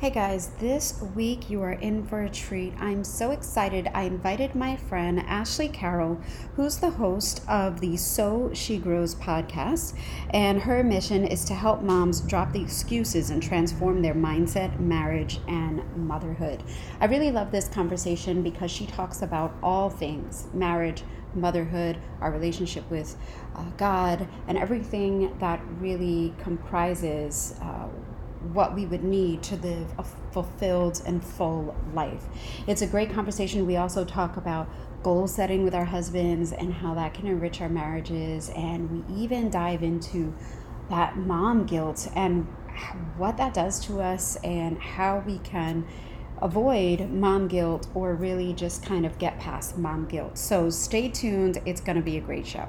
Hey guys, this week you are in for a treat. I'm so excited. I invited my friend Ashley Carroll, who's the host of the So She Grows podcast, and her mission is to help moms drop the excuses and transform their mindset, marriage, and motherhood. I really love this conversation because she talks about all things marriage, motherhood, our relationship with uh, God, and everything that really comprises. Uh, what we would need to live a fulfilled and full life. It's a great conversation. We also talk about goal setting with our husbands and how that can enrich our marriages. And we even dive into that mom guilt and what that does to us and how we can avoid mom guilt or really just kind of get past mom guilt. So stay tuned. It's going to be a great show.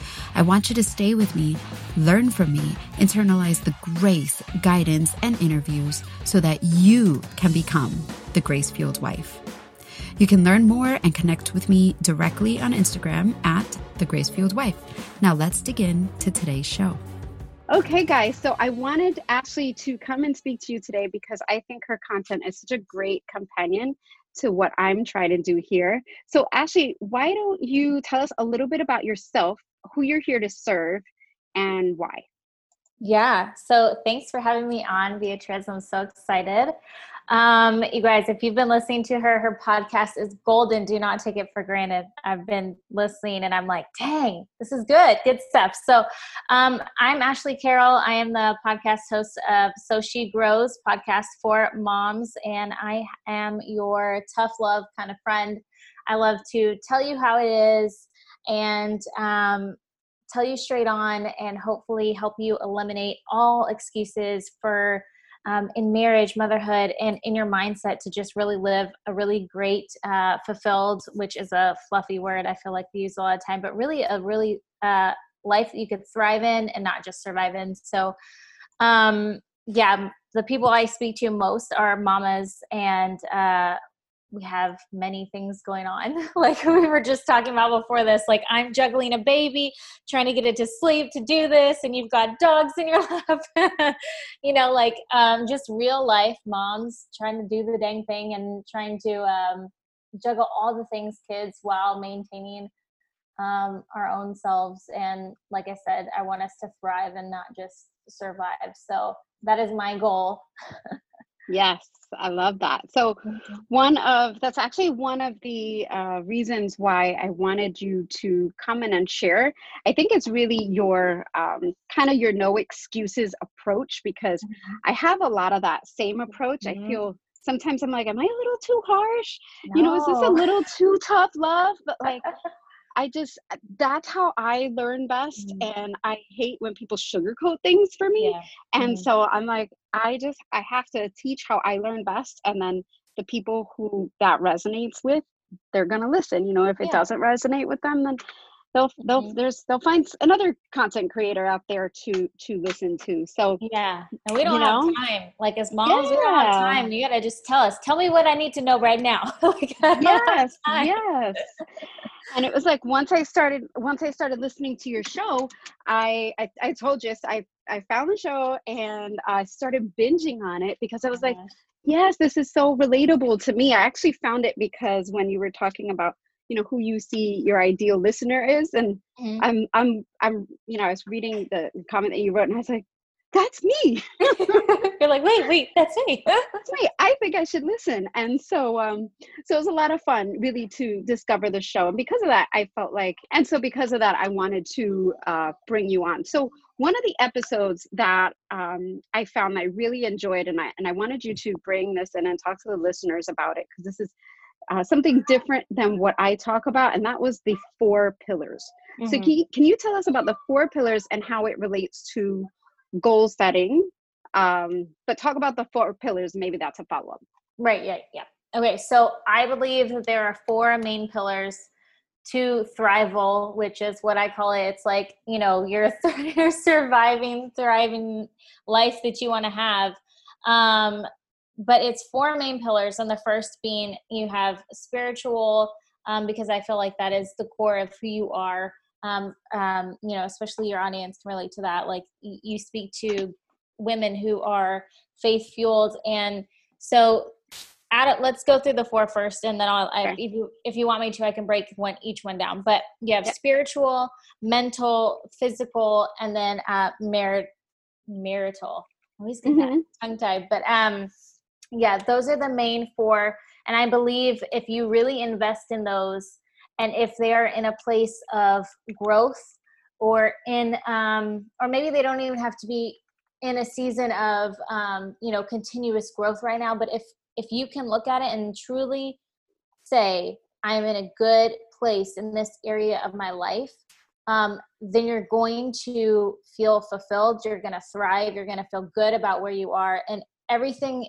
I want you to stay with me, learn from me, internalize the grace, guidance, and interviews so that you can become the grace fueled wife. You can learn more and connect with me directly on Instagram at the grace fueled wife. Now let's dig in to today's show. Okay, guys. So I wanted Ashley to come and speak to you today because I think her content is such a great companion to what I'm trying to do here. So, Ashley, why don't you tell us a little bit about yourself who you're here to serve and why. Yeah, so thanks for having me on, Beatriz. I'm so excited. Um, you guys, if you've been listening to her, her podcast is golden. Do not take it for granted. I've been listening and I'm like, dang, this is good, good stuff. So, um, I'm Ashley Carroll. I am the podcast host of So She Grows podcast for moms, and I am your tough love kind of friend. I love to tell you how it is and um, tell you straight on and hopefully help you eliminate all excuses for um, in marriage, motherhood, and in your mindset to just really live a really great, uh, fulfilled, which is a fluffy word I feel like we use a lot of time, but really a really uh, life that you could thrive in and not just survive in. So, um, yeah, the people I speak to most are mamas and uh, we have many things going on. Like we were just talking about before this like i'm juggling a baby trying to get it to sleep to do this and you've got dogs in your lap. You know like um, just real life moms trying to do the dang thing and trying to um, juggle all the things kids while maintaining um, our own selves. And like i said i want us to thrive and not just survive. So that is my goal Yes, I love that. So, one of that's actually one of the uh, reasons why I wanted you to come in and share. I think it's really your um, kind of your no excuses approach because mm-hmm. I have a lot of that same approach. Mm-hmm. I feel sometimes I'm like, am I a little too harsh? No. You know, is this a little too tough love? But like, I just uh, that's how I learn best mm-hmm. and I hate when people sugarcoat things for me. Yeah. And mm-hmm. so I'm like I just I have to teach how I learn best and then the people who that resonates with they're going to listen. You know, if it yeah. doesn't resonate with them then they'll they'll mm-hmm. there's they'll find another content creator out there to to listen to so yeah and we don't have know? time like as moms yeah. we don't have time you gotta just tell us tell me what i need to know right now like, yes yes and it was like once i started once i started listening to your show i i, I told you i i found the show and i started binging on it because i was like yes this is so relatable to me i actually found it because when you were talking about you know who you see your ideal listener is and mm-hmm. i'm i'm i'm you know i was reading the comment that you wrote and i was like that's me you're like, wait, wait, that's me. that's me. I think I should listen. And so, um, so it was a lot of fun, really, to discover the show. And because of that, I felt like, and so because of that, I wanted to uh, bring you on. So one of the episodes that um, I found I really enjoyed, and I and I wanted you to bring this in and talk to the listeners about it because this is uh, something different than what I talk about, and that was the four pillars. Mm-hmm. So, can you, can you tell us about the four pillars and how it relates to goal setting? Um, but talk about the four pillars. Maybe that's a follow up. Right. Yeah. Yeah. Okay. So, I believe that there are four main pillars to thrival, which is what I call it. It's like you know your your surviving, thriving life that you want to have. Um, but it's four main pillars and the first being you have spiritual um, because i feel like that is the core of who you are um, um, you know especially your audience can relate to that like you speak to women who are faith fueled and so add it let's go through the four first and then i'll okay. I, if you if you want me to i can break one each one down but you have yep. spiritual mental physical and then uh merit marital always get mm-hmm. that tongue tied but um yeah those are the main four and i believe if you really invest in those and if they're in a place of growth or in um, or maybe they don't even have to be in a season of um, you know continuous growth right now but if if you can look at it and truly say i'm in a good place in this area of my life um, then you're going to feel fulfilled you're going to thrive you're going to feel good about where you are and everything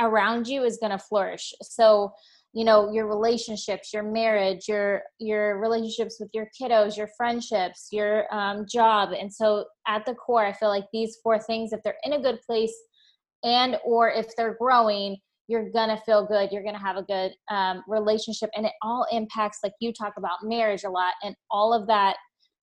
around you is going to flourish. So you know your relationships your marriage your your relationships with your kiddos your friendships your um, job. And so at the core i feel like these four things if they're in a good place and or if they're growing you're gonna feel good. You're gonna have a good um, relationship. And it all impacts like you talk about marriage a lot and all of that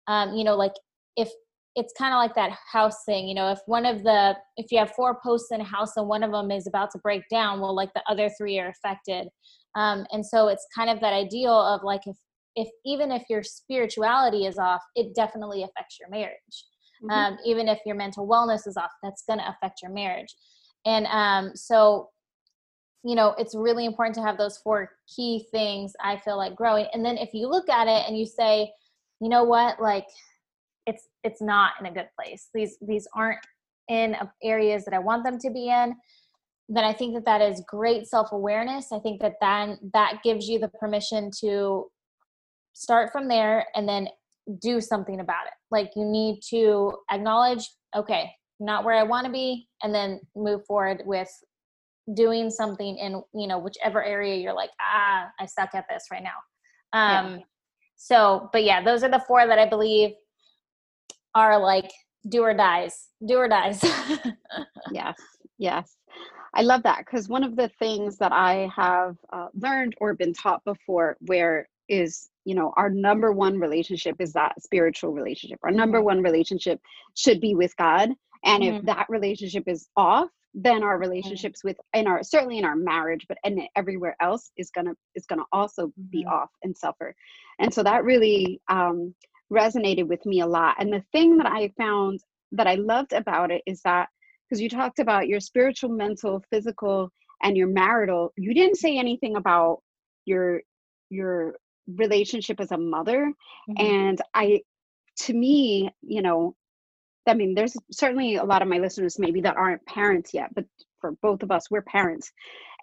um, you know like if it's kind of like that house thing you know if one of the if you have four posts in a house and one of them is about to break down well like the other three are affected um, and so it's kind of that ideal of like if if even if your spirituality is off it definitely affects your marriage. Mm-hmm. um, even if your mental wellness is off that's going to affect your marriage. And um, so you know it's really important to have those four key things i feel like growing. And then if you look at it and you say you know what? Like it's it's not in a good place. These these aren't in areas that i want them to be in then i think that that is great self-awareness i think that then that gives you the permission to start from there and then do something about it like you need to acknowledge okay not where i want to be and then move forward with doing something in you know whichever area you're like ah i suck at this right now um yeah. so but yeah those are the four that i believe are like do or dies, do or dies. yes, yes. I love that because one of the things that I have uh, learned or been taught before, where is you know our number one relationship is that spiritual relationship. Our number one relationship should be with God, and mm-hmm. if that relationship is off, then our relationships with in our certainly in our marriage, but and everywhere else is gonna is gonna also be mm-hmm. off and suffer. And so that really um, resonated with me a lot. And the thing that I found that I loved about it is that because you talked about your spiritual, mental, physical, and your marital, you didn't say anything about your your relationship as a mother. Mm-hmm. And I to me, you know, I mean, there's certainly a lot of my listeners maybe that aren't parents yet, but for both of us, we're parents.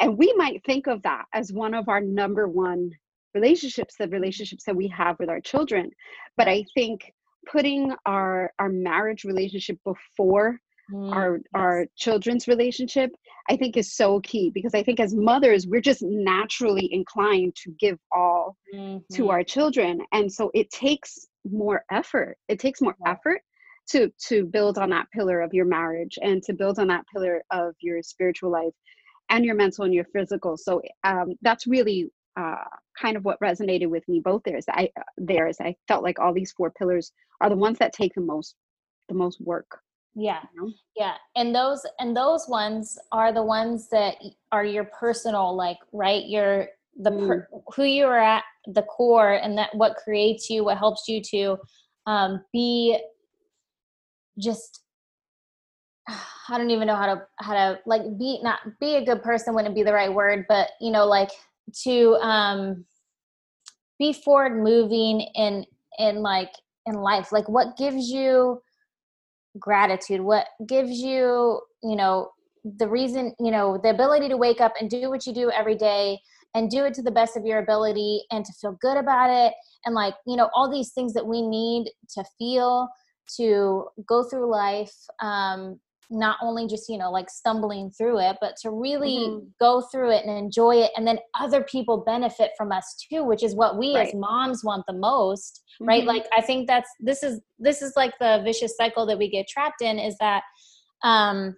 And we might think of that as one of our number one relationships the relationships that we have with our children but i think putting our our marriage relationship before mm, our yes. our children's relationship i think is so key because i think as mothers we're just naturally inclined to give all mm-hmm. to our children and so it takes more effort it takes more yeah. effort to to build on that pillar of your marriage and to build on that pillar of your spiritual life and your mental and your physical so um, that's really uh, kind of what resonated with me both there is I uh, there is I felt like all these four pillars are the ones that take the most the most work. Yeah. You know? Yeah. And those and those ones are the ones that are your personal like right your the per, mm. who you are at the core and that what creates you what helps you to um, be just I don't even know how to how to like be not be a good person wouldn't be the right word, but you know, like to um be forward moving in in like in life. Like what gives you gratitude? What gives you, you know, the reason, you know, the ability to wake up and do what you do every day and do it to the best of your ability and to feel good about it and like, you know, all these things that we need to feel to go through life um not only just you know like stumbling through it but to really mm-hmm. go through it and enjoy it and then other people benefit from us too which is what we right. as moms want the most mm-hmm. right like i think that's this is this is like the vicious cycle that we get trapped in is that um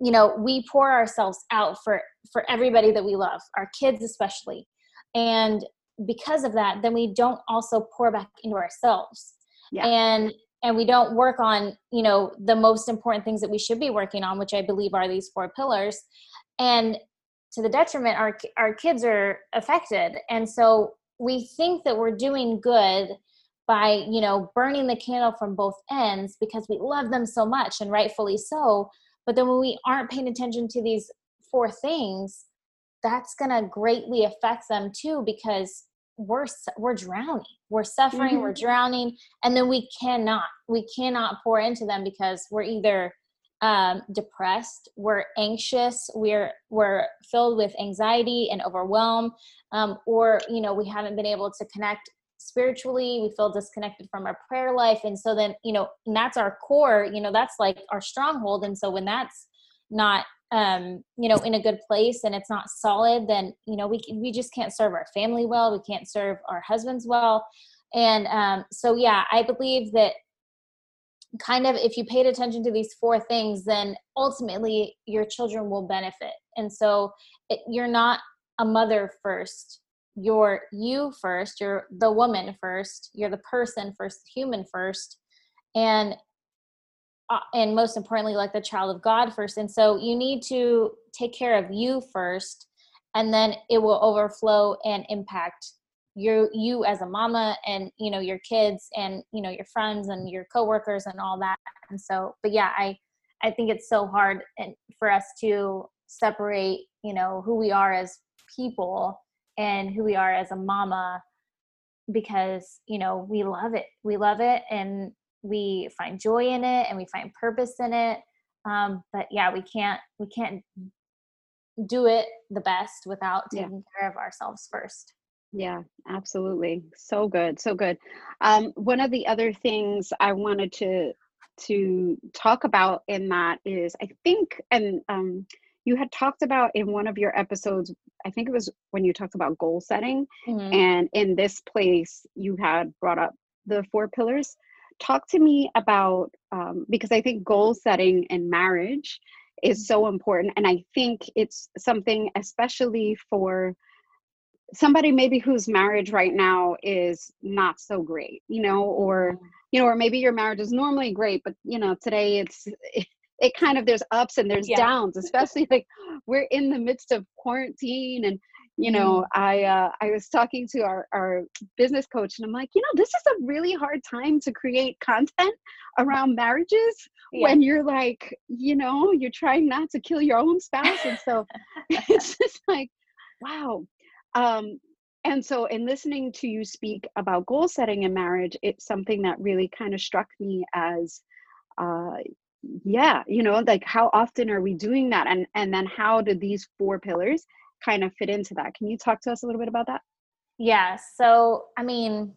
you know we pour ourselves out for for everybody that we love our kids especially and because of that then we don't also pour back into ourselves yeah. and and we don't work on you know the most important things that we should be working on which i believe are these four pillars. And to the detriment our our kids are affected. And so we think that we're doing good by you know burning the candle from both ends because we love them so much and rightfully so. But then when we aren't paying attention to these four things that's going to greatly affect them too because we're we're drowning we're suffering mm-hmm. we're drowning and then we cannot we cannot pour into them because we're either um, depressed we're anxious we're we're filled with anxiety and overwhelm um, or you know we haven't been able to connect spiritually we feel disconnected from our prayer life and so then you know and that's our core you know that's like our stronghold and so when that's not um, you know, in a good place and it's not solid, then you know we we just can't serve our family well. We can't serve our husbands well, and um, so yeah, I believe that kind of if you paid attention to these four things, then ultimately your children will benefit. And so it, you're not a mother first. You're you first. You're the woman first. You're the person first, human first, and uh, and most importantly like the child of god first. And so you need to take care of you first and then it will overflow and impact your you as a mama and you know your kids and you know your friends and your coworkers and all that. And so but yeah i i think it's so hard and for us to separate you know who we are as people and who we are as a mama because you know we love it. We love it and we find joy in it and we find purpose in it um, but yeah we can't we can't do it the best without taking yeah. care of ourselves first yeah absolutely so good so good um, one of the other things i wanted to to talk about in that is i think and um, you had talked about in one of your episodes i think it was when you talked about goal setting mm-hmm. and in this place you had brought up the four pillars talk to me about um, because I think goal setting in marriage is so important, and I think it's something especially for somebody maybe whose marriage right now is not so great, you know, or mm-hmm. you know, or maybe your marriage is normally great, but you know, today it's it, it kind of there's ups and there's yeah. downs, especially like we're in the midst of quarantine and you know mm. i uh, i was talking to our, our business coach and i'm like you know this is a really hard time to create content around marriages yeah. when you're like you know you're trying not to kill your own spouse and so it's just like wow um and so in listening to you speak about goal setting in marriage it's something that really kind of struck me as uh yeah you know like how often are we doing that and and then how do these four pillars kind of fit into that. Can you talk to us a little bit about that? Yeah. So, I mean,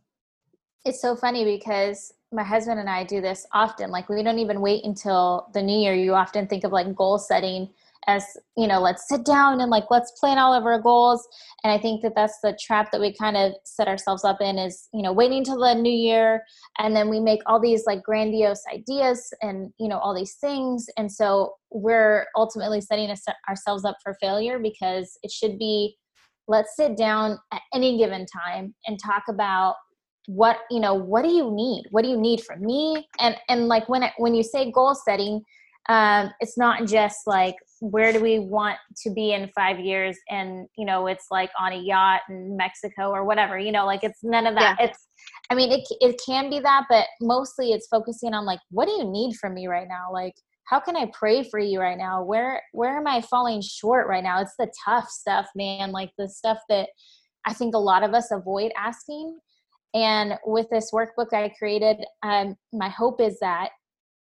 it's so funny because my husband and I do this often. Like, we don't even wait until the new year. You often think of like goal setting as you know let's sit down and like let's plan all of our goals. And i think that that's the trap that we kind of set ourselves up in is you know waiting until the new year. And then we make all these like grandiose ideas and you know all these things. And so we're ultimately setting us, ourselves up for failure because it should be let's sit down at any given time and talk about what you know what do you need? What do you need from me? And and like when it, when you say goal setting um, it's not just like where do we want to be in five years and you know it's like on a yacht in mexico or whatever you know like it's none of that. Yeah. it's i mean it, it can be that but mostly it's focusing on like what do you need from me right now? Like how can i pray for you right now? Where where am i falling short right now? It's the tough stuff man like the stuff that i think a lot of us avoid asking. And with this workbook i created um, my hope is that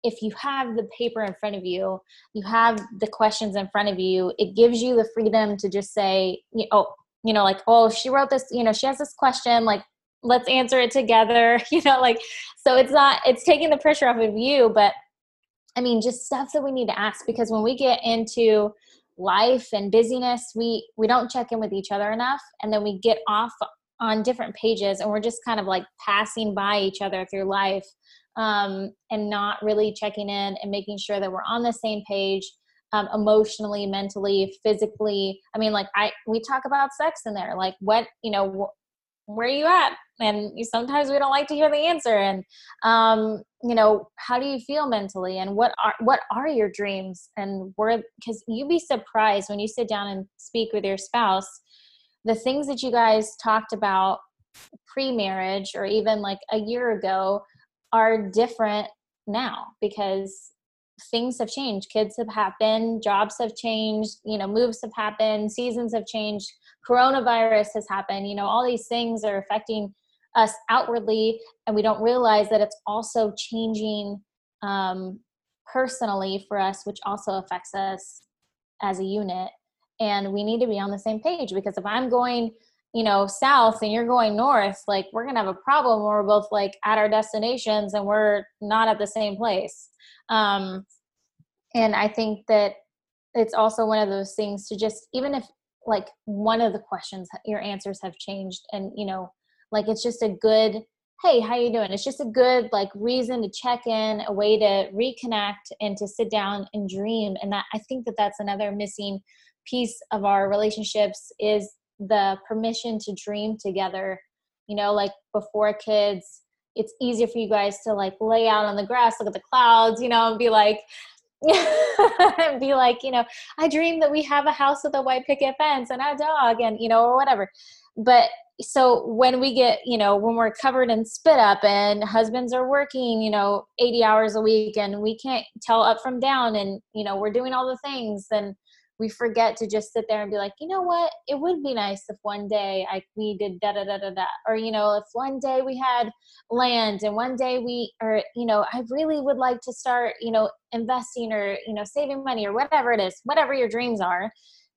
if you have the paper in front of you you have the questions in front of you it gives you the freedom to just say oh you know like oh she wrote this you know she has this question like let's answer it together you know like so it's not it's taking the pressure off of you but i mean just stuff that we need to ask because when we get into life and busyness we we don't check in with each other enough and then we get off on different pages and we're just kind of like passing by each other through life um, and not really checking in and making sure that we're on the same page um, emotionally mentally physically. I mean like i we talk about sex in there like what you know wh- where are you at? And sometimes we don't like to hear the answer. And um, you know how do you feel mentally? And what are what are your dreams? And where because you'd be surprised when you sit down and speak with your spouse the things that you guys talked about pre-marriage or even like a year ago are different now because things have changed. Kids have happened jobs have changed you know moves have happened seasons have changed coronavirus has happened you know all these things are affecting us outwardly and we don't realize that it's also changing um, personally for us which also affects us as a unit. And we need to be on the same page because if i'm going you know south and you're going north like we're gonna have a problem when we're both like at our destinations and we're not at the same place. Um and i think that it's also one of those things to just even if like one of the questions your answers have changed and you know like it's just a good hey how you doing? It's just a good like reason to check in a way to reconnect and to sit down and dream. And that i think that that's another missing piece of our relationships is the permission to dream together. You know like before kids it's easier for you guys to like lay out on the grass look at the clouds you know and be like and be like you know i dream that we have a house with a white picket fence and a dog and you know or whatever. But so when we get you know when we're covered in spit up and husbands are working you know 80 hours a week and we can't tell up from down and you know we're doing all the things then we forget to just sit there and be like, you know what, it would be nice if one day I we did da da da da da, or you know, if one day we had land and one day we, or you know, I really would like to start, you know, investing or you know, saving money or whatever it is, whatever your dreams are,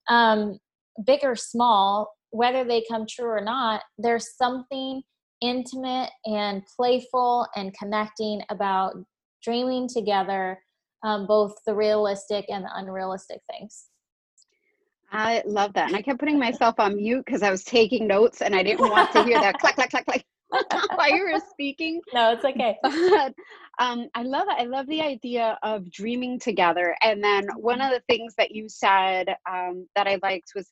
um, big or small, whether they come true or not, there's something intimate and playful and connecting about dreaming together um, both the realistic and the unrealistic things. I love that. And I kept putting myself on mute because I was taking notes and I didn't want to hear that clack, clack, clack, clack while you were speaking. No, it's okay. But um, I love it. I love the idea of dreaming together. And then one of the things that you said um, that I liked was,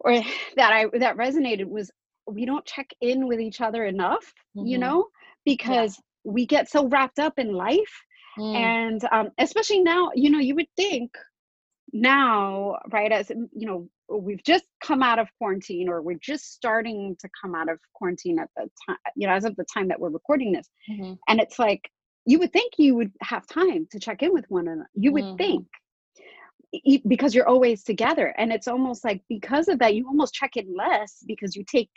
or that I that resonated was, we don't check in with each other enough. Mm-hmm. You know, because yeah. we get so wrapped up in life. Mm. And um, especially now, you know, you would think now right as you know we've just come out of quarantine or we're just starting to come out of quarantine at the time you know as of the time that we're recording this mm-hmm. and it's like you would think you would have time to check in with one another you would mm-hmm. think because you're always together and it's almost like because of that you almost check in less because you take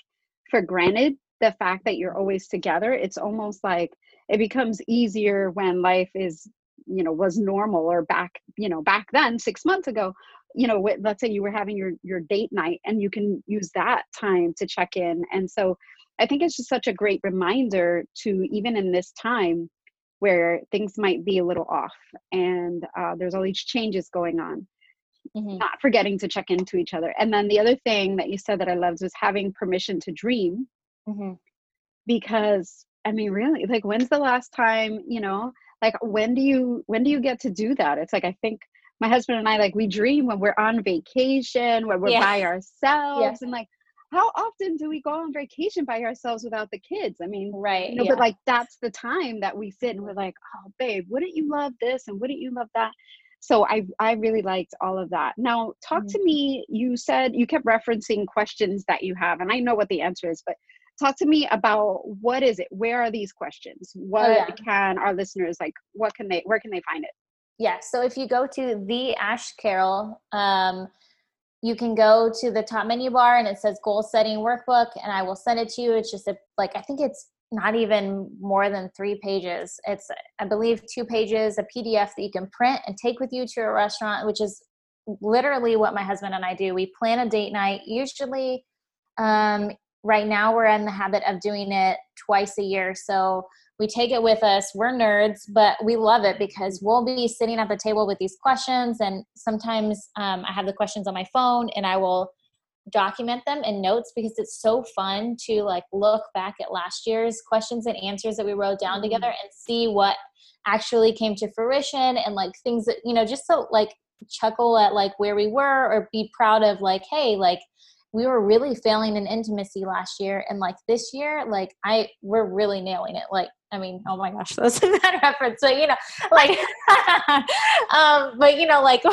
for granted the fact that you're always together it's almost like it becomes easier when life is you know was normal or back you know back then six months ago you know let's say you were having your your date night and you can use that time to check in and so i think it's just such a great reminder to even in this time where things might be a little off and uh, there's all these changes going on mm-hmm. not forgetting to check into each other and then the other thing that you said that i loved was having permission to dream mm-hmm. because i mean really like when's the last time you know like when do you when do you get to do that it's like i think my husband and i like we dream when we're on vacation when we're yeah. by ourselves yeah. and like how often do we go on vacation by ourselves without the kids i mean right you know, yeah. but like that's the time that we sit and we're like oh babe wouldn't you love this and wouldn't you love that so i i really liked all of that now talk mm-hmm. to me you said you kept referencing questions that you have and i know what the answer is but talk to me about what is it where are these questions oh, what oh, yeah. can our listeners like what can they where can they find it Yeah. So if you go to the Ash Carroll, um, you can go to the top menu bar and it says goal setting workbook, and I will send it to you. It's just a, like I think it's not even more than three pages. It's I believe two pages, a PDF that you can print and take with you to a restaurant, which is literally what my husband and I do. We plan a date night. Usually, um, right now we're in the habit of doing it twice a year. So we take it with us. We're nerds, but we love it because we'll be sitting at the table with these questions. And sometimes um, I have the questions on my phone and I will document them in notes because it's so fun to like look back at last year's questions and answers that we wrote down mm-hmm. together and see what actually came to fruition and like things that you know just to like chuckle at like where we were or be proud of like hey like we were really failing in intimacy last year and like this year like i we're really nailing it like i mean oh my gosh that's a bad reference so you know like um but you know like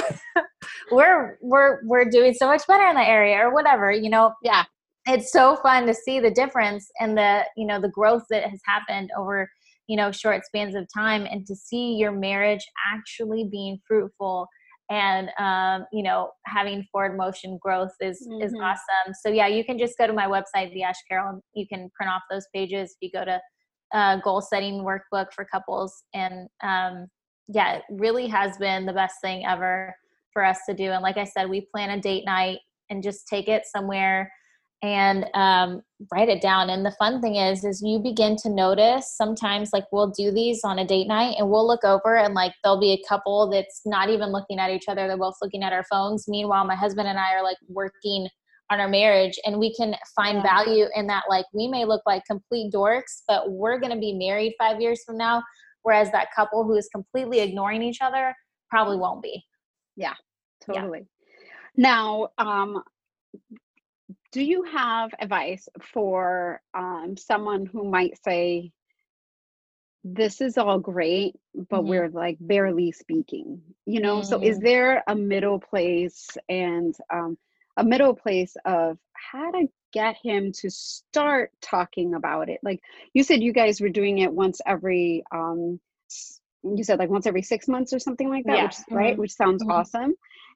we're we're we're doing so much better in that area or whatever you know? Yeah. It's so fun to see the difference and the you know the growth that has happened over you know short spans of time and to see your marriage actually being fruitful and um, you know having forward motion growth is mm-hmm. is awesome. So yeah you can just go to my website the ash carroll you can print off those pages. If you go to uh, goal setting workbook for couples and um, yeah it really has been the best thing ever for us to do. And like i said we plan a date night and just take it somewhere and um, write it down. And the fun thing is is you begin to notice sometimes like we'll do these on a date night and we'll look over and like there'll be a couple that's not even looking at each other. They're both looking at our phones. Meanwhile my husband and i are like working on our marriage and we can find yeah. value in that like we may look like complete dorks but we're going to be married five years from now whereas that couple who is completely ignoring each other probably won't be. Yeah totally. Yeah. now um do you have advice for um, someone who might say this is all great but mm-hmm. we're like barely speaking you know mm-hmm. so is mm-hmm. there a middle place and um, a middle place of how to get him to start talking about it like you said you guys were doing it once every um, you said like once every six months or something like that yeah. which, right mm-hmm. which sounds mm-hmm. awesome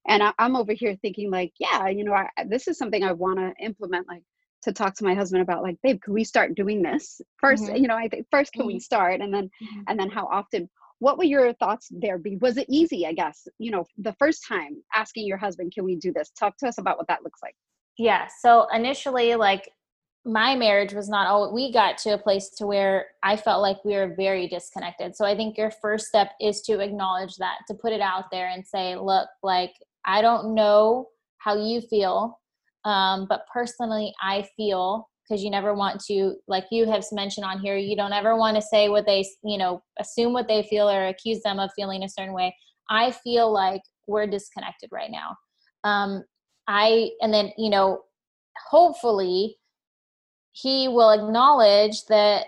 and I, am over here thinking like yeah you know I, this is something i want to implement like to talk to my husband about like babe can we start doing this? 1st mm-hmm. you know i think first can we mm-hmm. start? And then mm-hmm. and then how often? What would your thoughts there be? Was it easy i guess you know the first time asking your husband can we do this? Talk to us about what that looks like. Yeah so initially like my marriage was not all we got to a place to where i felt like we were very disconnected. So i think your first step is to acknowledge that to put it out there and say look like I don't know how you feel, um, but personally, I feel because you never want to, like you have mentioned on here, you don't ever want to say what they, you know, assume what they feel or accuse them of feeling a certain way. I feel like we're disconnected right now. Um, I, and then, you know, hopefully he will acknowledge that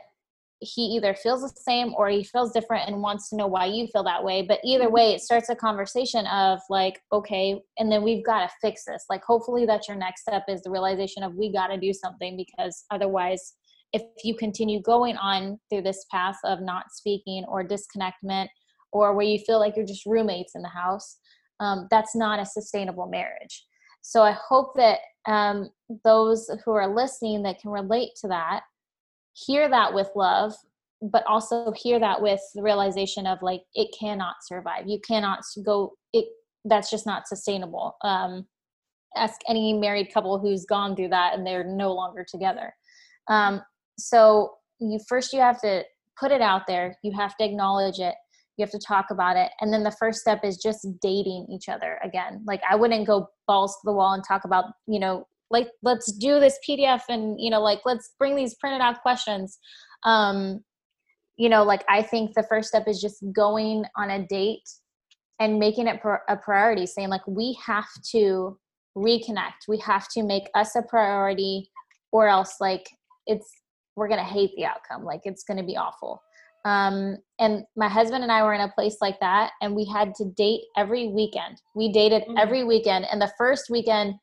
he either feels the same or he feels different and wants to know why you feel that way. But either mm-hmm. way it starts a conversation of like okay and then we've got to fix this. Like hopefully that's your next step is the realization of we got to do something because otherwise if you continue going on through this path of not speaking or disconnectment or where you feel like you're just roommates in the house um, that's not a sustainable marriage. So i hope that um, those who are listening that can relate to that hear that with love but also hear that with the realization of like it cannot survive. You cannot go it that's just not sustainable. Um ask any married couple who's gone through that and they're no longer together. Um so you first you have to put it out there. You have to acknowledge it. You have to talk about it. And then the first step is just dating each other again. Like i wouldn't go balls to the wall and talk about you know like let's do this pdf and you know like let's bring these printed out questions. Um you know like i think the first step is just going on a date and making it a priority saying like we have to reconnect. We have to make us a priority or else like it's we're gonna hate the outcome. Like it's gonna be awful. Um, and my husband and i were in a place like that and we had to date every weekend. We dated mm-hmm. every weekend and the first weekend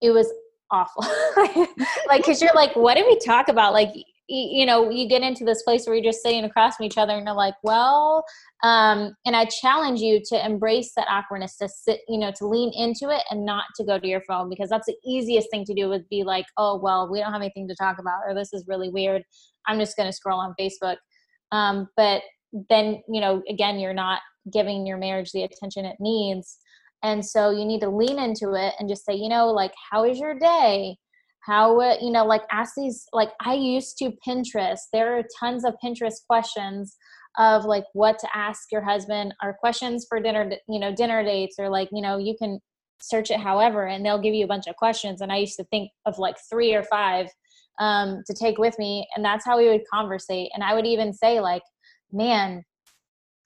it was awful. Like because you're like what did we talk about? Like you know you get into this place where you're just sitting across from each other and you're like well um and i challenge you to embrace that awkwardness to sit you know to lean into it and not to go to your phone because that's the easiest thing to do would be like oh well we don't have anything to talk about or this is really weird. I'm just going to scroll on facebook. Um but then you know again you're not giving your marriage the attention it needs and so you need to lean into it and just say you know like how is your day? How you know like ask these like i used to pinterest. There are tons of pinterest questions of like what to ask your husband. Or questions for dinner you know dinner dates or like you know you can search it however and they'll give you a bunch of questions. And i used to think of like three or five um, to take with me. And that's how we would conversate. And i would even say like man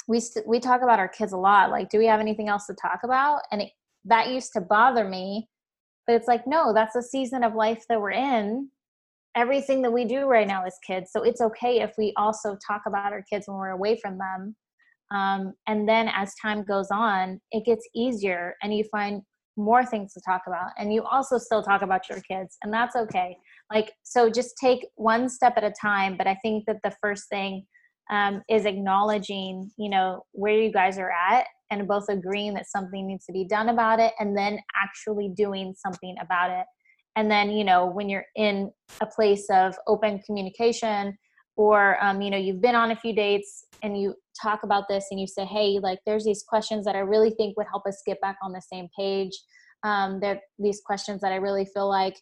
we st- we talk about our kids a lot like do we have anything else to talk about and it, that used to bother me but it's like, no, that's a season of life that we're in. Everything that we do right now is kids. So it's okay if we also talk about our kids when we're away from them. Um, and then as time goes on, it gets easier and you find more things to talk about. And you also still talk about your kids, and that's okay. Like, so just take one step at a time. But I think that the first thing um, is acknowledging, you know, where you guys are at and both agreeing that something needs to be done about it and then actually doing something about it. And then you know when you're in a place of open communication or um, you know you've been on a few dates and you talk about this and you say hey like there's these questions that i really think would help us get back on the same page. Um, there these questions that i really feel like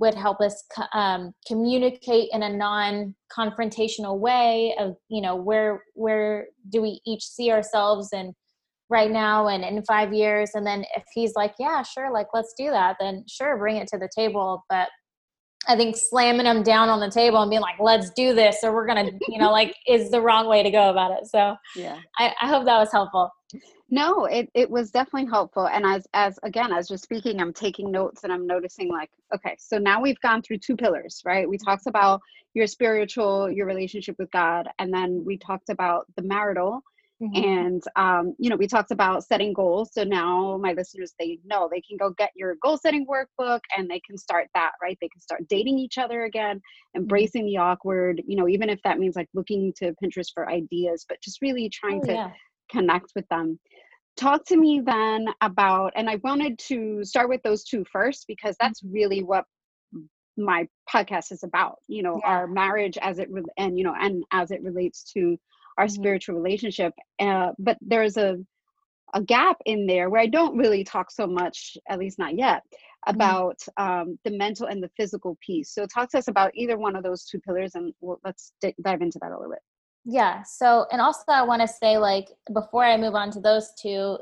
would help us um, communicate in a non-confrontational way of you know where where do we each see ourselves and right now and in five years? And then if he's like yeah sure like let's do that then sure bring it to the table but i think slamming them down on the table and being like let's do this or we're gonna you know like is the wrong way to go about it. So yeah. I, I hope that was helpful. No it, it was definitely helpful. And as as again as you're speaking i'm taking notes and i'm noticing like okay so now we've gone through two pillars right? We talked about your spiritual your relationship with god and then we talked about the marital Mm-hmm. And um, you know, we talked about setting goals. So now my listeners they know they can go get your goal setting workbook and they can start that, right? They can start dating each other again, mm-hmm. embracing mm-hmm. the awkward, you know, even if that means like looking to Pinterest for ideas, but just really trying oh, to yeah. connect with them. Talk to me then about, and I wanted to start with those two first because mm-hmm. that's really what my podcast is about you know yeah. our marriage as it re- and you know and as it relates to our mm-hmm. spiritual relationship uh, but there's a a gap in there where i don't really talk so much at least not yet mm-hmm. about mm-hmm. um, the mental and the physical piece so talk to us about either one of those two pillars and we'll, let's d- dive into that a little bit yeah so and also i want to say like before i move on to those two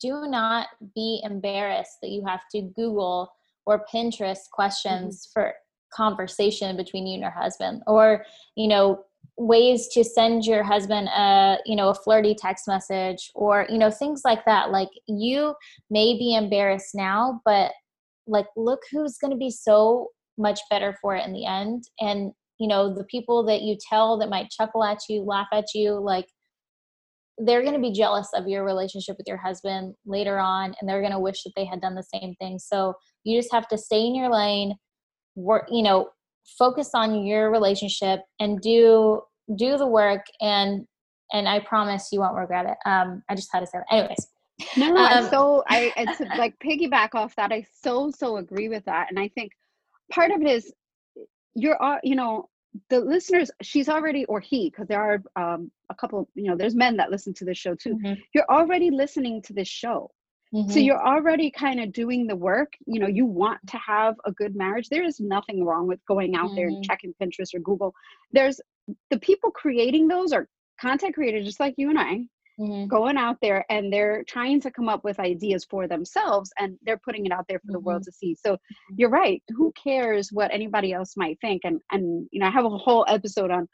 do not be embarrassed that you have to google or pinterest questions mm-hmm. for conversation between you and your husband or you know ways to send your husband a you know a flirty text message or you know things like that. Like you may be embarrassed now but like look who's going to be so much better for it in the end. And you know the people that you tell that might chuckle at you laugh at you like they're going to be jealous of your relationship with your husband later on and they're going to wish that they had done the same thing. So you just have to stay in your lane work you know focus on your relationship and do do the work and and i promise you won't regret it. Um i just had to say that. Anyways no, no um, so i it's like piggyback off that i so so agree with that and i think part of it is you're all you know the listeners she's already or he because there are um, a couple you know there's men that listen to this show too mm-hmm. you're already listening to this show Mm-hmm. So you're already kind of doing the work. You know, you want to have a good marriage. There is nothing wrong with going out mm-hmm. there and mm-hmm. checking Pinterest or Google. There's the people creating those are content creators just like you and I. Mm-hmm. Going out there and they're trying to come up with ideas for themselves and they're putting it out there for the world mm-hmm. to see. So mm-hmm. you're right. Who cares what anybody else might think? And and you know, I have a whole episode on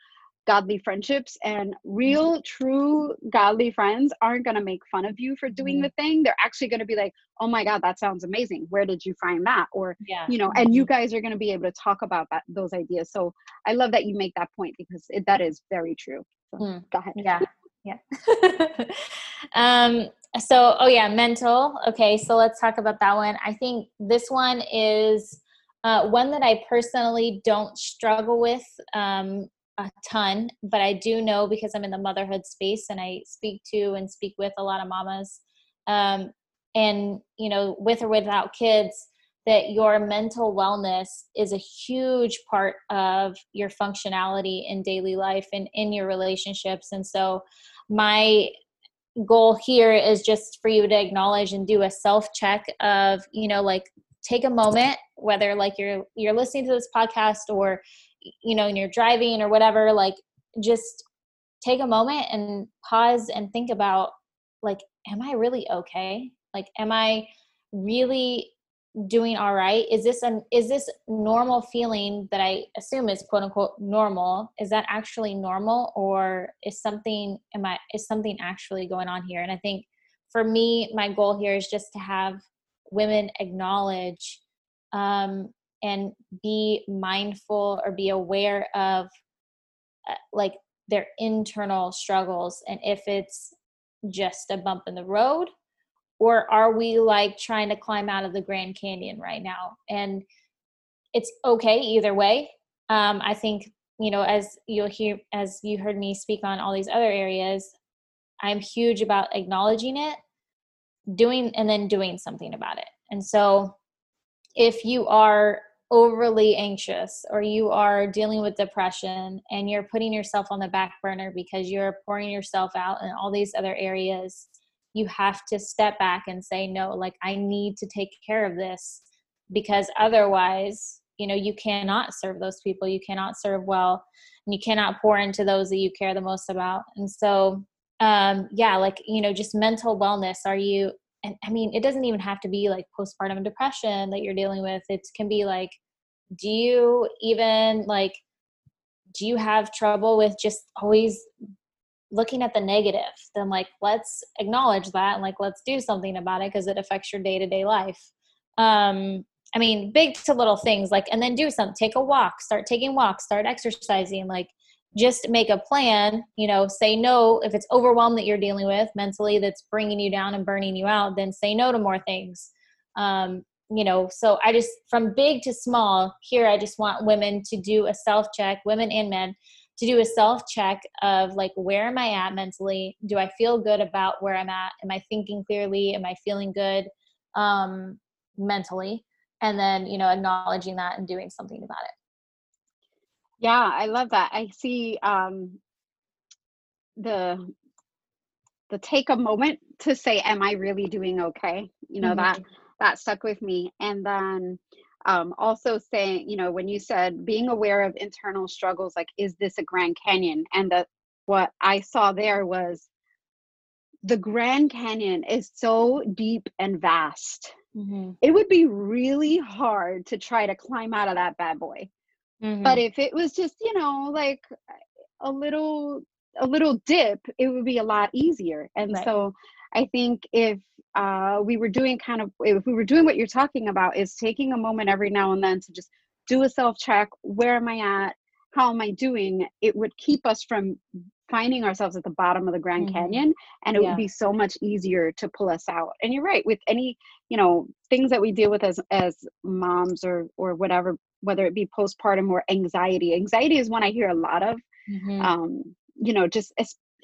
godly friendships and real mm-hmm. true godly friends aren't going to make fun of you for doing mm-hmm. the thing they're actually going to be like oh my god that sounds amazing where did you find that or yeah. you know and you mm-hmm. guys are going to be able to talk about that those ideas so i love that you make that point because it, that is very true so, mm. go ahead yeah yeah um so oh yeah mental okay so let's talk about that one i think this one is uh, one that I personally don't struggle with um, a ton, but I do know because I'm in the motherhood space and I speak to and speak with a lot of mamas, um, and you know, with or without kids, that your mental wellness is a huge part of your functionality in daily life and in your relationships. And so, my goal here is just for you to acknowledge and do a self check of, you know, like take a moment, whether like you're you're listening to this podcast or you know, and you're driving or whatever, like just take a moment and pause and think about like am I really okay? Like am I really doing all right? Is this an is this normal feeling that i assume is quote unquote normal? Is that actually normal or is something am i is something actually going on here? And i think for me my goal here is just to have women acknowledge um, and be mindful or be aware of uh, like their internal struggles and if it's just a bump in the road or are we like trying to climb out of the grand canyon right now? And it's okay either way. Um, i think you know as you'll hear as you heard me speak on all these other areas i'm huge about acknowledging it doing and then doing something about it. And so if you are overly anxious or you are dealing with depression and you're putting yourself on the back burner because you're pouring yourself out in all these other areas you have to step back and say no like i need to take care of this because otherwise you know you cannot serve those people. You cannot serve well and you cannot pour into those that you care the most about. And so um yeah like you know just mental wellness. Are you and i mean it doesn't even have to be like postpartum depression that you're dealing with. It can be like do you even like do you have trouble with just always looking at the negative? Then like let's acknowledge that and like let's do something about it because it affects your day-to-day life. Um i mean big to little things like and then do something take a walk start taking walks start exercising like just make a plan you know say no if it's overwhelm that you're dealing with mentally that's bringing you down and burning you out then say no to more things. Um you know so i just from big to small here i just want women to do a self check women and men to do a self check of like where am i at mentally? Do i feel good about where i'm at? Am i thinking clearly? Am i feeling good um mentally? And then you know acknowledging that and doing something about it yeah i love that i see um the the take a moment to say am i really doing okay you know mm-hmm. that that stuck with me and then um, also saying, you know, when you said being aware of internal struggles, like, is this a Grand Canyon? And that what I saw there was the Grand Canyon is so deep and vast. Mm-hmm. It would be really hard to try to climb out of that bad boy. Mm-hmm. But if it was just, you know, like a little a little dip, it would be a lot easier. And right. so I think if uh, we were doing kind of if we were doing what you're talking about is taking a moment every now and then to just do a self check where am i at how am i doing it would keep us from finding ourselves at the bottom of the grand mm-hmm. canyon and it yeah. would be so much easier to pull us out and you're right with any you know things that we deal with as as moms or or whatever whether it be postpartum or anxiety anxiety is one i hear a lot of mm-hmm. um you know just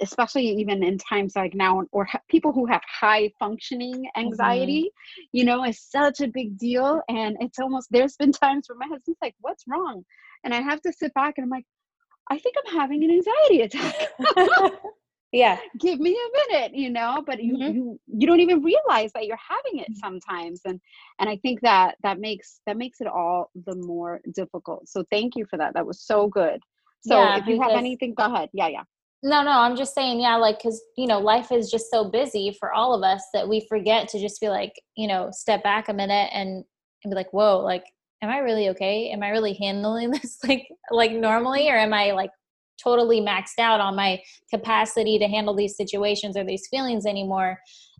especially even in times like now or ha- people who have high functioning mm-hmm. anxiety mm-hmm. you know is such a big deal and it's almost there's been times where my husband's like what's wrong and i have to sit back and i'm like i think i'm having an anxiety attack. Yeah. Give me a minute you know but you, mm-hmm. you you don't even realize that you're having it mm-hmm. sometimes and and i think that that makes that makes it all the more difficult. So thank you for that. That was so good. So yeah, if you have anything go ahead. Yeah yeah. No, no, I'm just saying, yeah, like, cause, you know, life is just so busy for all of us that we forget to just be like, you know, step back a minute and, and be like, whoa, like, am I really okay? Am I really handling this like, like normally? Or am I like totally maxed out on my capacity to handle these situations or these feelings anymore?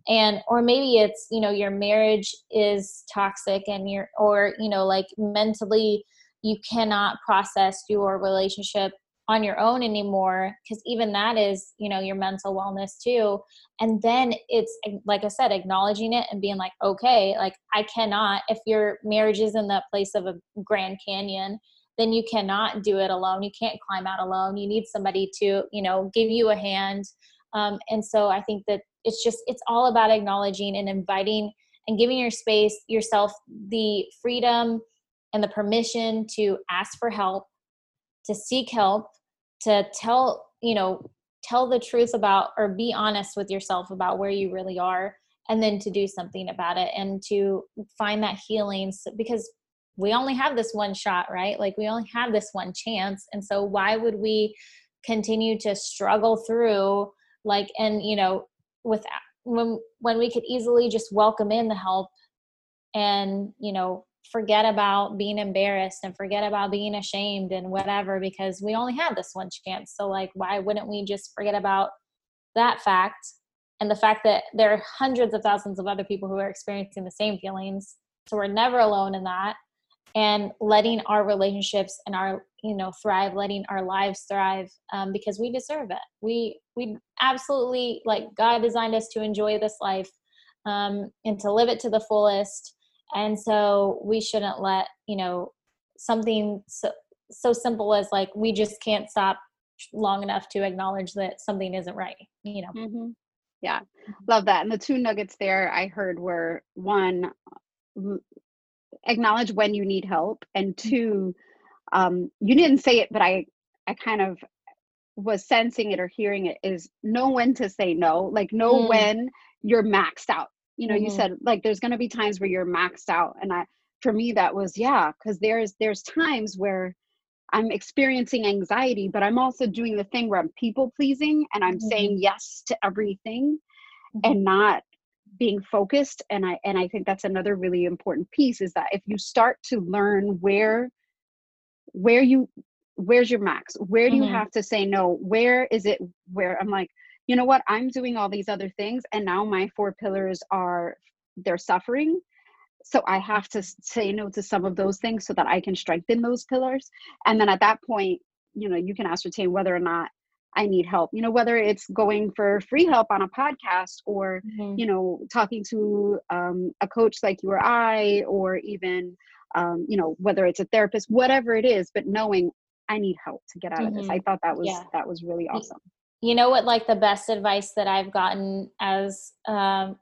And, or maybe it's, you know, your marriage is toxic and you're, or, you know, like mentally, you cannot process your relationship on your own anymore because even that is you know your mental wellness too. And then it's like i said acknowledging it and being like okay like i cannot if your marriage is in that place of a grand canyon then you cannot do it alone. You can't climb out alone. You need somebody to you know give you a hand. Um, and so i think that it's just it's all about acknowledging and inviting and giving your space yourself the freedom and the permission to ask for help to seek help to tell you know tell the truth about or be honest with yourself about where you really are and then to do something about it and to find that healing because we only have this one shot right? Like we only have this one chance and so why would we continue to struggle through like and you know with when when we could easily just welcome in the help and you know forget about being embarrassed and forget about being ashamed and whatever because we only have this one chance. So like why wouldn't we just forget about that fact and the fact that there are hundreds of thousands of other people who are experiencing the same feelings? So we're never alone in that and letting our relationships and our you know thrive letting our lives thrive um, because we deserve it. We we absolutely like god designed us to enjoy this life um, and to live it to the fullest and so we shouldn't let you know something so, so simple as like we just can't stop long enough to acknowledge that something isn't right you know mm-hmm. yeah love that and the two nuggets there i heard were one acknowledge when you need help and mm-hmm. two um, you didn't say it but i i kind of was sensing it or hearing it is know when to say no like know mm. when you're maxed out you know mm-hmm. you said like there's going to be times where you're maxed out and i for me that was yeah because there's there's times where i'm experiencing anxiety but i'm also doing the thing where i'm people pleasing and i'm mm-hmm. saying yes to everything mm-hmm. and not being focused and i and i think that's another really important piece is that if you start to learn where where you where's your max where do you mm-hmm. have to say no where is it where i'm like you know what i'm doing all these other things and now my four pillars are they're suffering so i have to say no to some of those things so that i can strengthen those pillars and then at that point you know you can ascertain whether or not I need help. You know, whether it's going for free help on a podcast or, mm-hmm. you know, talking to um, a coach like you or I, or even, um, you know, whether it's a therapist, whatever it is, but knowing I need help to get out mm-hmm. of this. Mm-hmm. I thought that was, yeah. that was really awesome. You know what, like the best advice that I've gotten as um,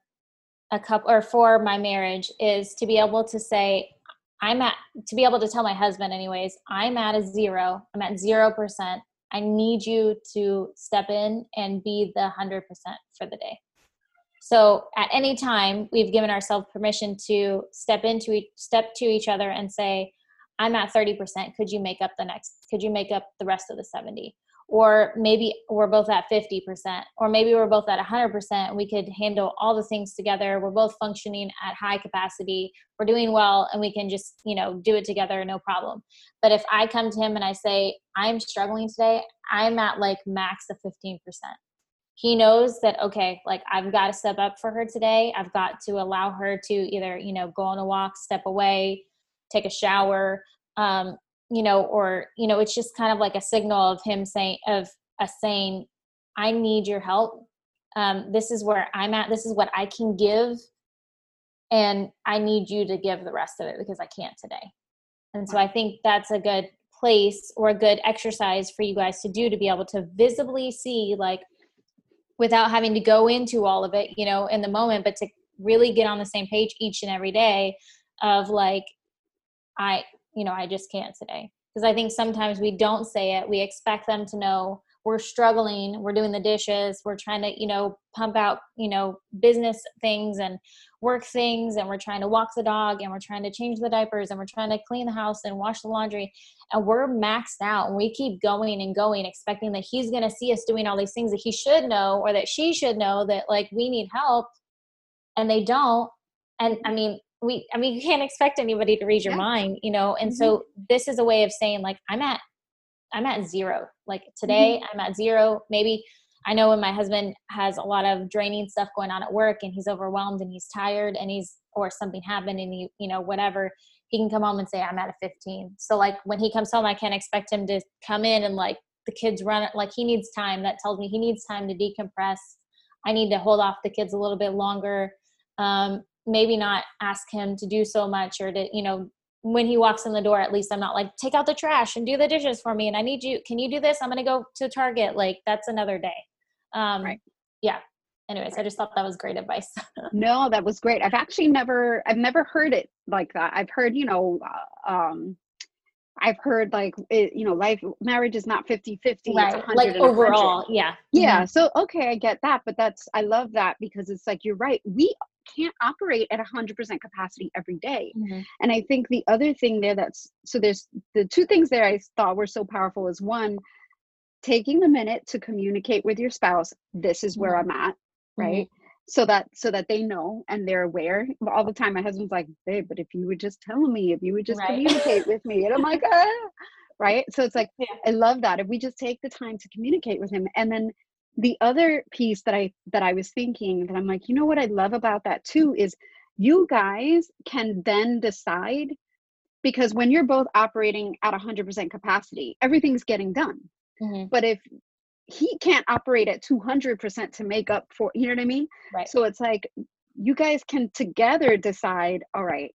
a couple or for my marriage is to be able to say, I'm at, to be able to tell my husband, anyways, I'm at a zero, I'm at 0%. I need you to step in and be the 100% for the day. So at any time, we've given ourselves permission to step into each, step to each other and say, "I'm at 30%. Could you make up the next? Could you make up the rest of the 70?" Or maybe we're both at 50% or maybe we're both at 100% and we could handle all the things together. We're both functioning at high capacity. We're doing well and we can just you know do it together no problem. But if i come to him and i say i'm struggling today i'm at like max of 15% he knows that okay like i've got to step up for her today. I've got to allow her to either you know go on a walk step away take a shower um, you know or you know it's just kind of like a signal of him saying of us saying i need your help. Um, this is where i'm at. This is what i can give and i need you to give the rest of it because i can't today. And so i think that's a good place or a good exercise for you guys to do to be able to visibly see like without having to go into all of it you know in the moment but to really get on the same page each and every day of like i you know, I just can't today. Because I think sometimes we don't say it. We expect them to know we're struggling, we're doing the dishes, we're trying to, you know, pump out, you know, business things and work things, and we're trying to walk the dog, and we're trying to change the diapers, and we're trying to clean the house and wash the laundry. And we're maxed out, and we keep going and going, expecting that he's going to see us doing all these things that he should know or that she should know that, like, we need help, and they don't. And I mean, we i mean you can't expect anybody to read your yeah. mind you know and mm-hmm. so this is a way of saying like i'm at i'm at zero like today mm-hmm. i'm at zero maybe i know when my husband has a lot of draining stuff going on at work and he's overwhelmed and he's tired and he's or something happened and he you know whatever he can come home and say i'm at a 15 so like when he comes home i can't expect him to come in and like the kids run like he needs time that tells me he needs time to decompress i need to hold off the kids a little bit longer um, maybe not ask him to do so much or to you know when he walks in the door, at least I'm not like, take out the trash and do the dishes for me. And I need you, can you do this? I'm going to go to Target. Like that's another day. Um, right. Yeah. Anyways, right. I just thought that was great advice. no, that was great. I've actually never, I've never heard it like that. I've heard, you know, uh, um, I've heard like it, you know, life marriage is not 50 50. Right. like overall. Yeah. Yeah. Mm-hmm. So okay, I get that. But that's I love that because it's like you're right. We can't operate at 100% capacity every day. Mm-hmm. And I think the other thing there that's so there's the two things there I thought were so powerful is one, taking the minute to communicate with your spouse, this is where mm-hmm. I'm at, right? Mm-hmm. So that so that they know and they're aware. All the time my husband's like, babe, but if you would just tell me, if you would just right. communicate with me. And I'm like, ah. right. So it's like, yeah. I love that. If we just take the time to communicate with him and then the other piece that i that i was thinking that i'm like you know what i love about that too is you guys can then decide because when you're both operating at 100% capacity everything's getting done. Mm-hmm. but if he can't operate at 200% to make up for you know what i mean? Right. So it's like you guys can together decide all right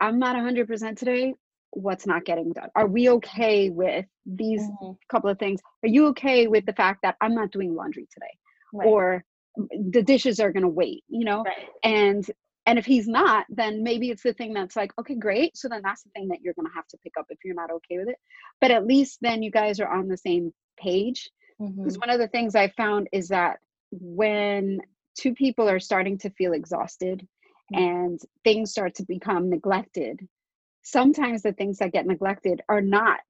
i'm not 100% today what's not getting done are we okay with these mm-hmm. couple of things are you okay with the fact that i'm not doing laundry today right. or the dishes are going to wait you know right. and and if he's not then maybe it's the thing that's like okay great so then that's the thing that you're going to have to pick up if you're not okay with it but at least then you guys are on the same page because mm-hmm. one of the things i found is that when two people are starting to feel exhausted mm-hmm. and things start to become neglected sometimes the things that get neglected are not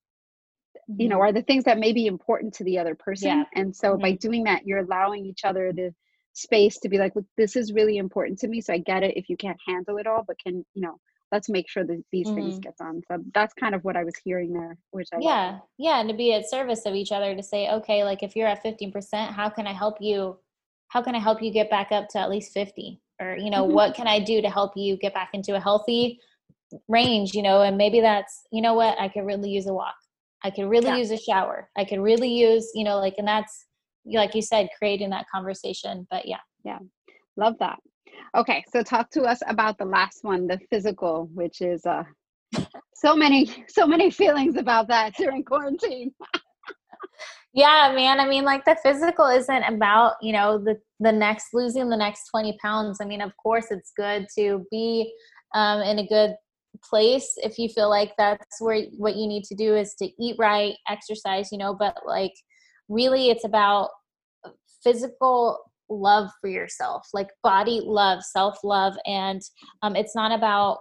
you know mm-hmm. are the things that may be important to the other person yeah. and so mm-hmm. by doing that you're allowing each other the space to be like Look, this is really important to me so i get it if you can't handle it all but can you know let's make sure that these mm-hmm. things get done so that's kind of what i was hearing there which I yeah love. yeah and to be at service of each other to say okay like if you're at 15% how can i help you how can i help you get back up to at least 50 or you know mm-hmm. what can i do to help you get back into a healthy range, you know, and maybe that's, you know what, I could really use a walk. I could really yeah. use a shower. I could really use, you know, like, and that's, like you said, creating that conversation. But yeah. Yeah. Love that. Okay. So talk to us about the last one, the physical, which is, uh, so many, so many feelings about that during quarantine. yeah man i mean like the physical isn't about you know the the next losing the next 20 pounds i mean of course it's good to be um, in a good place if you feel like that's where what you need to do is to eat right exercise you know but like really it's about physical love for yourself like body love self love and um, it's not about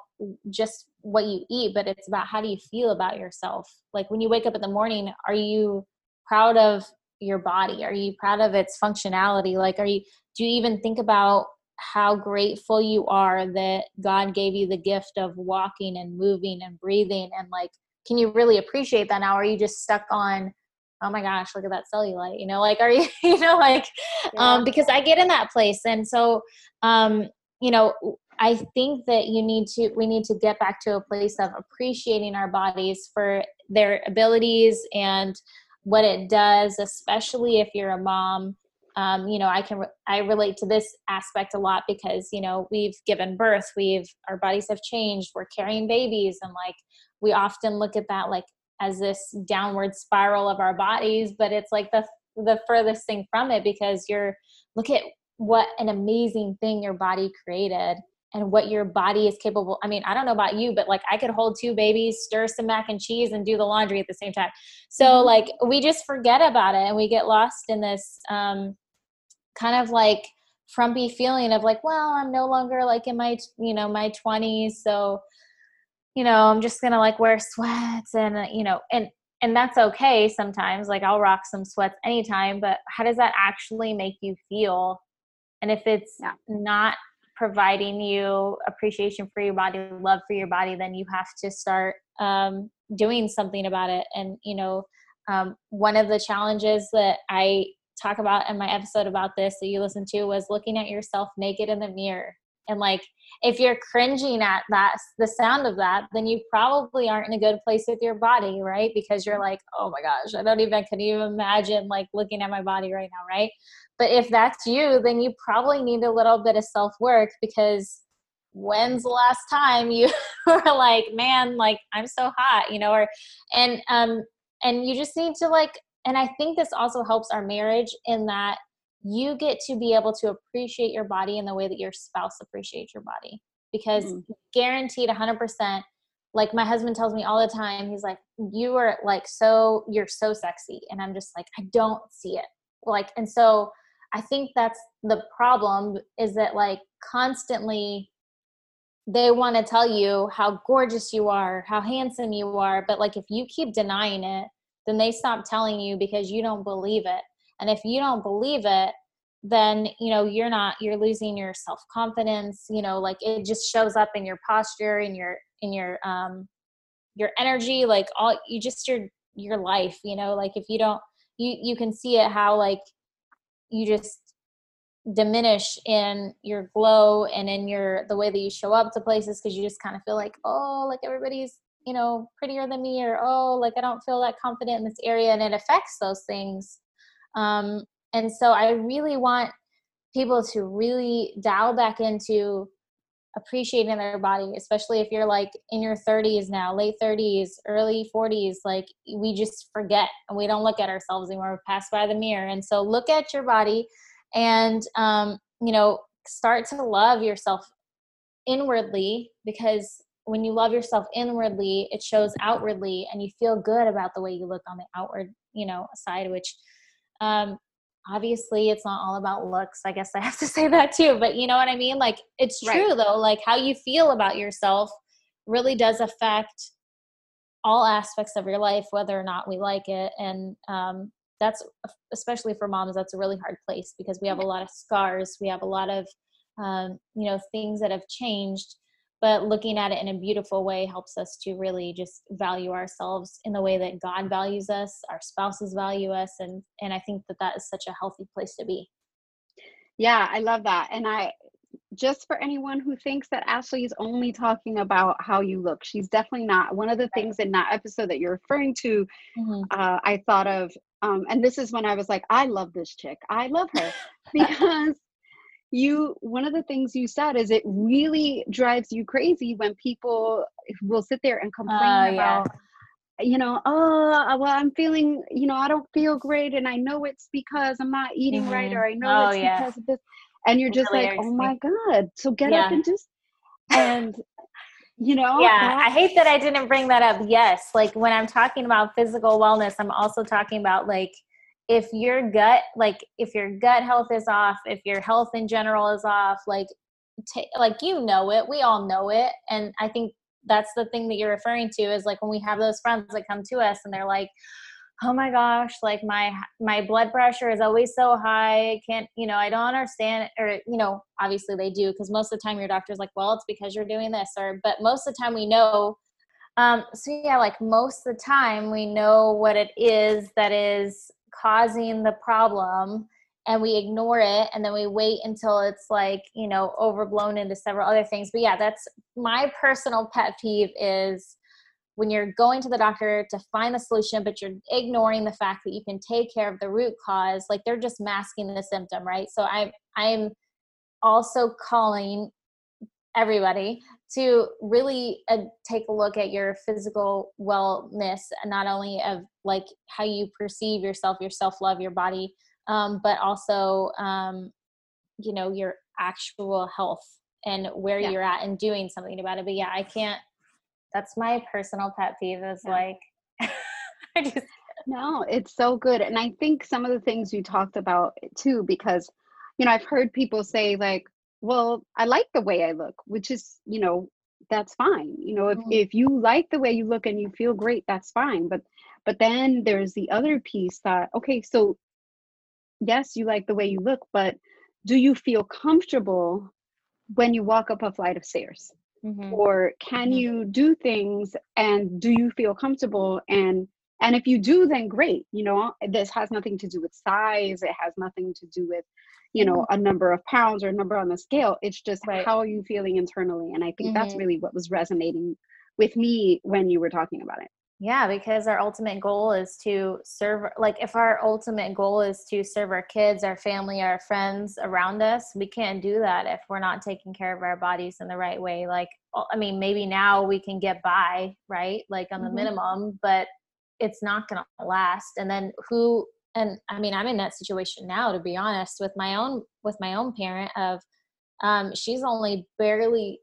just what you eat but it's about how do you feel about yourself? Like when you wake up in the morning are you proud of your body? Are you proud of its functionality? Like are you do you even think about how grateful you are that God gave you the gift of walking and moving and breathing. And like can you really appreciate that now? Or are you just stuck on oh my gosh look at that cellulite you know like are you you know like yeah. um because I get in that place. And so um you know I think that you need to we need to get back to a place of appreciating our bodies for their abilities and what it does especially if you're a mom um, you know i can re- i relate to this aspect a lot because you know we've given birth we've our bodies have changed we're carrying babies and like we often look at that like as this downward spiral of our bodies but it's like the the furthest thing from it because you're look at what an amazing thing your body created and what your body is capable i mean i don't know about you but like i could hold two babies stir some mac and cheese and do the laundry at the same time so mm-hmm. like we just forget about it and we get lost in this um kind of like frumpy feeling of like well i'm no longer like in my you know my 20s so you know i'm just gonna like wear sweats and uh, you know and and that's okay sometimes like i'll rock some sweats anytime but how does that actually make you feel and if it's yeah. not providing you appreciation for your body love for your body then you have to start um, doing something about it and you know um, one of the challenges that i talk about in my episode about this that you listened to was looking at yourself naked in the mirror. And like if you're cringing at that the sound of that then you probably aren't in a good place with your body right? Because you're like oh my gosh i don't even can even imagine like looking at my body right now right? But if that's you then you probably need a little bit of self work because when's the last time you were like, man, like I'm so hot, you know, or and um and you just need to like and I think this also helps our marriage in that you get to be able to appreciate your body in the way that your spouse appreciates your body. Because mm. guaranteed 100% like my husband tells me all the time he's like you are like so you're so sexy. And i'm just like i don't see it. Like and so i think that's the problem is that like constantly they want to tell you how gorgeous you are how handsome you are but like if you keep denying it then they stop telling you because you don't believe it. And if you don't believe it then you know you're not you're losing your self confidence you know like it just shows up in your posture in your in your um your energy like all you just your your life you know like if you don't you you can see it how like you just diminish in your glow and in your the way that you show up to places because you just kind of feel like oh like everybody's you know prettier than me or oh like i don't feel that confident in this area and it affects those things. Um and so i really want people to really dial back into appreciating their body especially if you're like in your 30s now late 30s early 40s like we just forget and we don't look at ourselves anymore. We pass by the mirror. And so look at your body and um, you know start to love yourself inwardly because when you love yourself inwardly it shows outwardly and you feel good about the way you look on the outward you know side which um, obviously it's not all about looks. I guess i have to say that too but you know what i mean? Like it's true right. though like how you feel about yourself really does affect all aspects of your life whether or not we like it and um, that's especially for moms that's a really hard place because we have a lot of scars we have a lot of um, you know things that have changed but looking at it in a beautiful way helps us to really just value ourselves in the way that god values us our spouses value us and and i think that that is such a healthy place to be. Yeah i love that and i just for anyone who thinks that ashley is only talking about how you look she's definitely not. One of the things in that episode that you're referring to mm-hmm. uh, i thought of um, and this is when i was like i love this chick. I love her. Because you one of the things you said is it really drives you crazy when people will sit there and complain uh, about yeah. you know oh well i'm feeling you know i don't feel great and i know it's because i'm not eating mm-hmm. right or i know oh, it's yeah. because of this and you're just really like oh my god so get yeah. up and just and you know yeah i hate that i didn't bring that up yes like when i'm talking about physical wellness i'm also talking about like if your gut like if your gut health is off if your health in general is off like t- like you know it we all know it. And i think that's the thing that you're referring to is like when we have those friends that come to us and they're like oh my gosh like my my blood pressure is always so high. I can't you know i don't understand or you know obviously they do because most of the time your doctor's like well it's because you're doing this or but most of the time we know um so yeah like most of the time we know what it is that is causing the problem and we ignore it and then we wait until it's like you know overblown into several other things. But yeah that's my personal pet peeve is when you're going to the doctor to find the solution but you're ignoring the fact that you can take care of the root cause like they're just masking the symptom right? So i'm i'm also calling everybody to really uh, take a look at your physical wellness not only of like how you perceive yourself your self-love your body um, but also um, you know your actual health and where yeah. you're at and doing something about it but yeah i can't that's my personal pet peeve is yeah. like i just no it's so good and i think some of the things you talked about too because you know i've heard people say like well i like the way i look which is you know that's fine you know if, mm-hmm. if you like the way you look and you feel great that's fine but but then there's the other piece that okay so yes you like the way you look but do you feel comfortable when you walk up a flight of stairs mm-hmm. or can mm-hmm. you do things and do you feel comfortable and and if you do then great you know this has nothing to do with size it has nothing to do with you know mm-hmm. a number of pounds or a number on the scale it's just right. how are you feeling internally and i think mm-hmm. that's really what was resonating with me when you were talking about it Yeah, because our ultimate goal is to serve, like, if our ultimate goal is to serve our kids, our family, our friends around us, we can't do that if we're not taking care of our bodies in the right way. Like, I mean, maybe now we can get by, right? Like, on the mm-hmm. minimum, but it's not going to last. And then who, and I mean, I'm in that situation now, to be honest, with my own, with my own parent of, um, she's only barely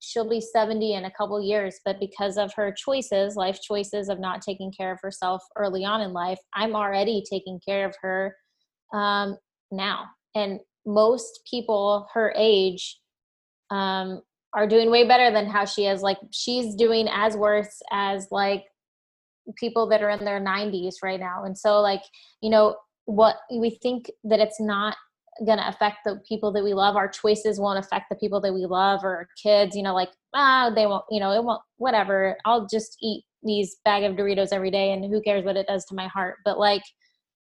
she'll be 70 in a couple years but because of her choices life choices of not taking care of herself early on in life i'm already taking care of her um, now. And most people her age um, are doing way better than how she is. Like she's doing as worse as like people that are in their 90s right now. And so like you know what we think that it's not going to affect the people that we love. Our choices won't affect the people that we love or our kids you know like ah they won't you know it won't whatever. I'll just eat these bag of doritos every day and who cares what it does to my heart. But like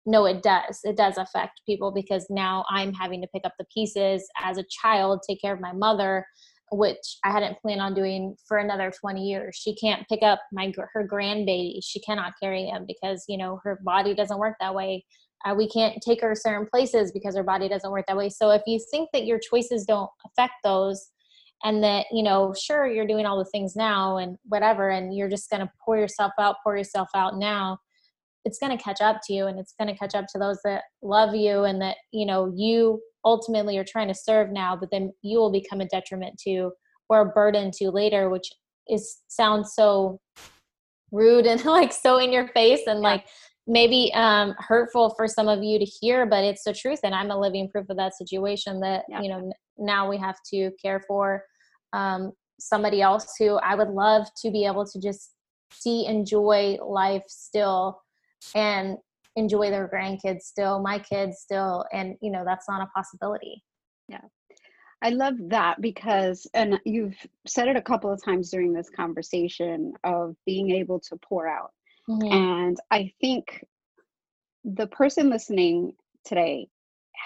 no it does. It does affect people because now i'm having to pick up the pieces as a child take care of my mother which i hadn't planned on doing for another 20 years. She can't pick up my her grandbaby she cannot carry him because you know her body doesn't work that way. Uh, we can't take her certain places because her body doesn't work that way. So if you think that your choices don't affect those and that you know sure you're doing all the things now and whatever and you're just going to pour yourself out pour yourself out now it's going to catch up to you and it's going to catch up to those that love you and that you know you ultimately are trying to serve now but then you will become a detriment to or a burden to later which is sounds so rude and like so in your face and yeah. like maybe um, hurtful for some of you to hear, but it's the truth. And I'm a living proof of that situation that, yeah. you know, now we have to care for um, somebody else who I would love to be able to just see, enjoy life still and enjoy their grandkids still, my kids still. And, you know, that's not a possibility. Yeah. I love that because, and you've said it a couple of times during this conversation of being able to pour out Mm-hmm. And I think the person listening today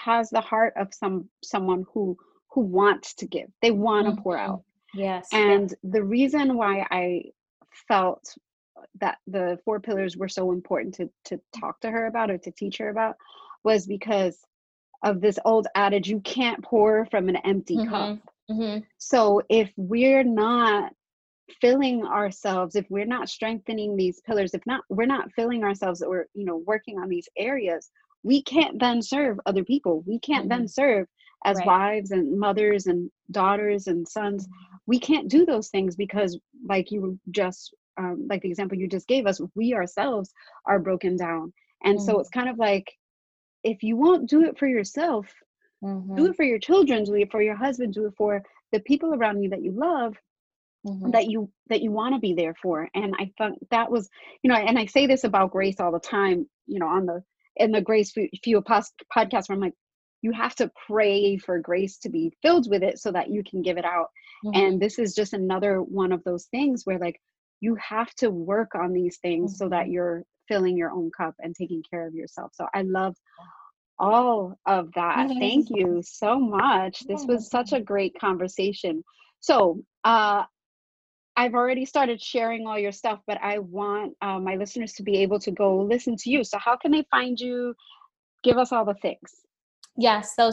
has the heart of some someone who who wants to give. They want to mm-hmm. pour out. Yes. And the reason why I felt that the four pillars were so important to to talk to her about or to teach her about was because of this old adage you can't pour from an empty mm-hmm. cup. Mm-hmm. So if we're not filling ourselves if we're not strengthening these pillars if not we're not filling ourselves or you know working on these areas we can't then serve other people we can't mm-hmm. then serve as right. wives and mothers and daughters and sons we can't do those things because like you just um, like the example you just gave us we ourselves are broken down and mm-hmm. so it's kind of like if you won't do it for yourself do mm-hmm. it for your children do it for your husband do it for the people around you that you love mm-hmm. that you that you want to be there for and i thought that was you know and i say this about grace all the time you know on the in the grace fuel podcast where i'm like you have to pray for grace to be filled with it so that you can give it out mm-hmm. and this is just another one of those things where like you have to work on these things so that mm-hmm. you're filling your own cup and taking care of yourself so i love all of that thank you so much this was such a great conversation so uh I've already started sharing all your stuff, but I want uh, my listeners to be able to go listen to you. So, how can they find you? Give us all the things. Yes. So,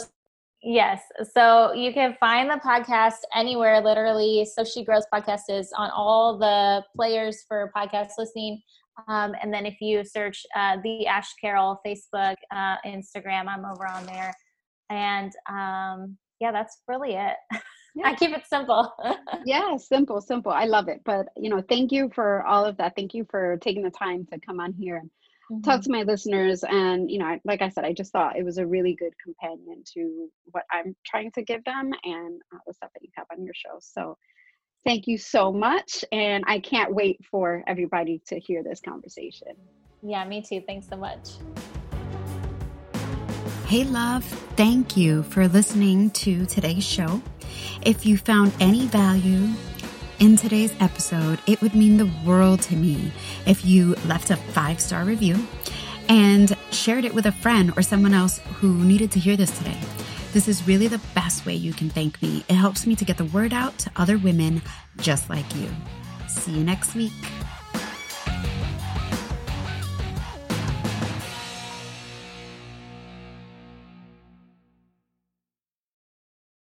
yes. So, you can find the podcast anywhere, literally. So, She Grows podcast is on all the players for podcast listening. Um, and then, if you search uh, The Ash Carroll, Facebook, uh, Instagram, I'm over on there. And um, yeah, that's really it. yeah. I keep it simple. yeah, simple, simple. I love it. But you know, thank you for all of that. Thank you for taking the time to come on here and mm-hmm. talk to my listeners. And you know, like I said, I just thought it was a really good companion to what I'm trying to give them and uh, the stuff that you have on your show. So thank you so much. And I can't wait for everybody to hear this conversation. Yeah, me too. Thanks so much. Hey, love, thank you for listening to today's show. If you found any value in today's episode, it would mean the world to me if you left a five star review and shared it with a friend or someone else who needed to hear this today. This is really the best way you can thank me. It helps me to get the word out to other women just like you. See you next week.